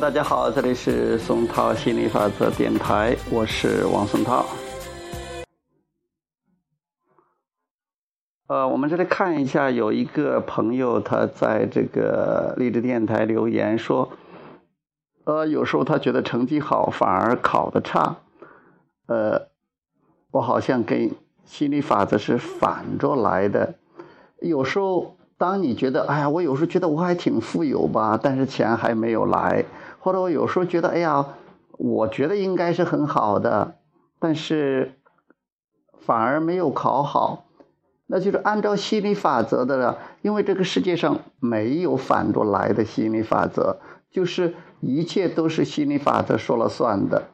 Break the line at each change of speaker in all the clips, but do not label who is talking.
大家好，这里是松涛心理法则电台，我是王松涛。呃，我们这里看一下，有一个朋友他在这个励志电台留言说，呃，有时候他觉得成绩好反而考的差，呃，我好像跟心理法则是反着来的。有时候，当你觉得，哎呀，我有时候觉得我还挺富有吧，但是钱还没有来，或者我有时候觉得，哎呀，我觉得应该是很好的，但是反而没有考好。那就是按照心理法则的了，因为这个世界上没有反着来的心理法则，就是一切都是心理法则说了算的，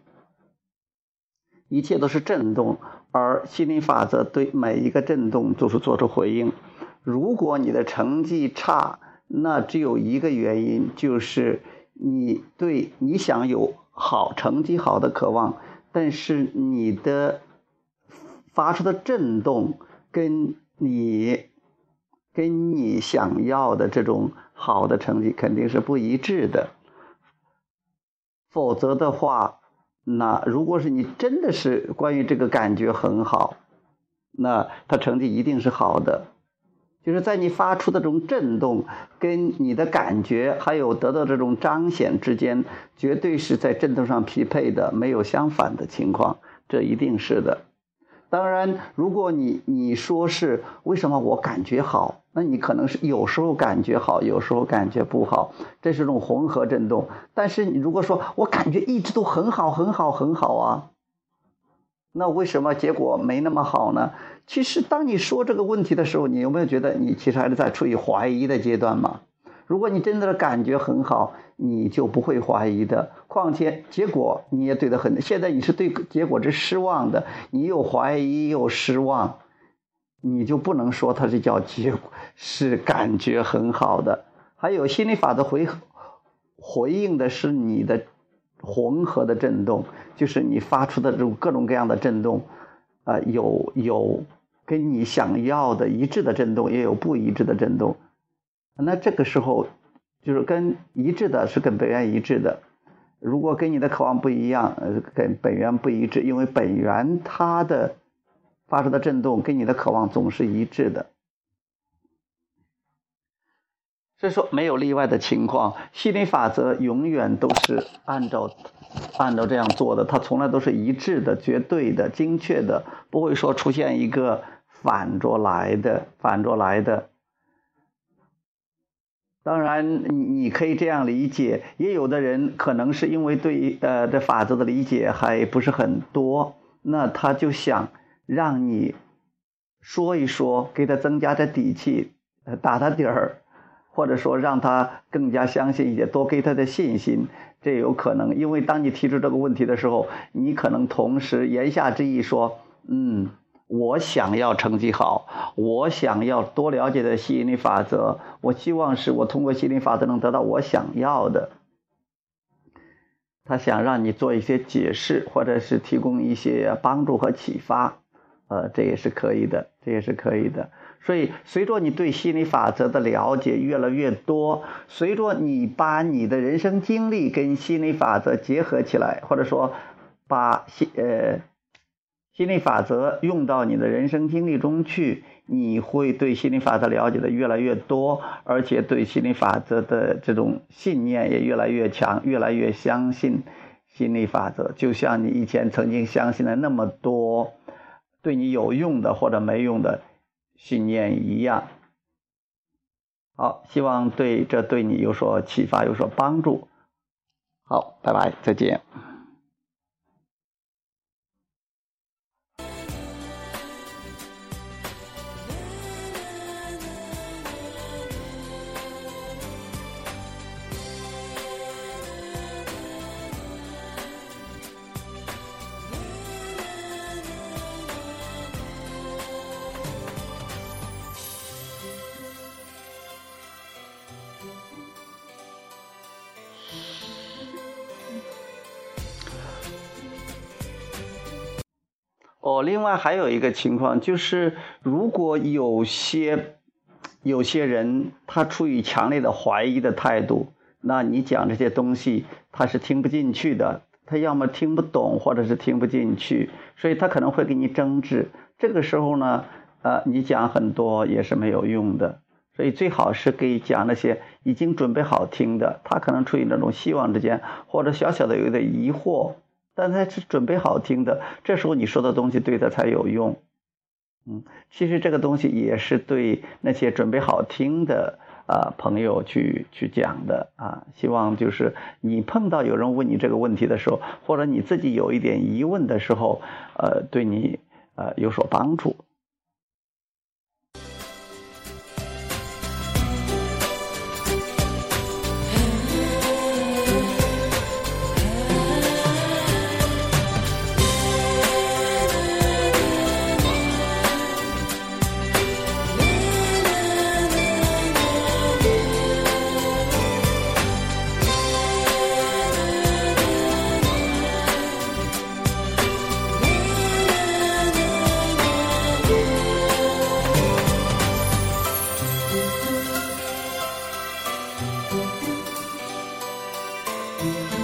一切都是震动，而心理法则对每一个震动都是做出回应。如果你的成绩差，那只有一个原因，就是你对你想有好成绩好的渴望，但是你的发出的震动跟。你跟你想要的这种好的成绩肯定是不一致的，否则的话，那如果是你真的是关于这个感觉很好，那他成绩一定是好的。就是在你发出的这种震动跟你的感觉还有得到这种彰显之间，绝对是在震动上匹配的，没有相反的情况，这一定是的。当然，如果你你说是为什么我感觉好，那你可能是有时候感觉好，有时候感觉不好，这是种混合震动。但是你如果说我感觉一直都很好，很好，很好啊，那为什么结果没那么好呢？其实当你说这个问题的时候，你有没有觉得你其实还是在处于怀疑的阶段嘛？如果你真的感觉很好，你就不会怀疑的。况且结果你也对的很，现在你是对结果是失望的，你又怀疑又失望，你就不能说它是叫结果，是感觉很好的。还有心理法则回回应的是你的混合的震动，就是你发出的这种各种各样的震动，啊，有有跟你想要的一致的震动，也有不一致的震动。那这个时候，就是跟一致的是跟本源一致的。如果跟你的渴望不一样，呃，跟本源不一致，因为本源它的发出的震动跟你的渴望总是一致的。所以说，没有例外的情况，心理法则永远都是按照按照这样做的，它从来都是一致的、绝对的、精确的，不会说出现一个反着来的、反着来的。当然，你你可以这样理解，也有的人可能是因为对呃这法则的理解还不是很多，那他就想让你说一说，给他增加点底气，打打底儿，或者说让他更加相信一些，多给他的信心，这有可能。因为当你提出这个问题的时候，你可能同时言下之意说，嗯。我想要成绩好，我想要多了解的吸引力法则，我希望是我通过吸引力法则能得到我想要的。他想让你做一些解释，或者是提供一些帮助和启发，呃，这也是可以的，这也是可以的。所以，随着你对心理法则的了解越来越多，随着你把你的人生经历跟心理法则结合起来，或者说把心呃。心理法则用到你的人生经历中去，你会对心理法则了解的越来越多，而且对心理法则的这种信念也越来越强，越来越相信心理法则。就像你以前曾经相信了那么多对你有用的或者没用的信念一样。好，希望对这对你有所启发，有所帮助。好，拜拜，再见。哦，另外还有一个情况就是，如果有些有些人他出于强烈的怀疑的态度，那你讲这些东西，他是听不进去的，他要么听不懂，或者是听不进去，所以他可能会跟你争执。这个时候呢，呃，你讲很多也是没有用的，所以最好是给讲那些已经准备好听的。他可能处于那种希望之间，或者小小的有点疑惑，但他是准备好听的。这时候你说的东西对他才有用。嗯，其实这个东西也是对那些准备好听的啊朋友去去讲的啊。希望就是你碰到有人问你这个问题的时候，或者你自己有一点疑问的时候，呃，对你呃有所帮助。Thank you.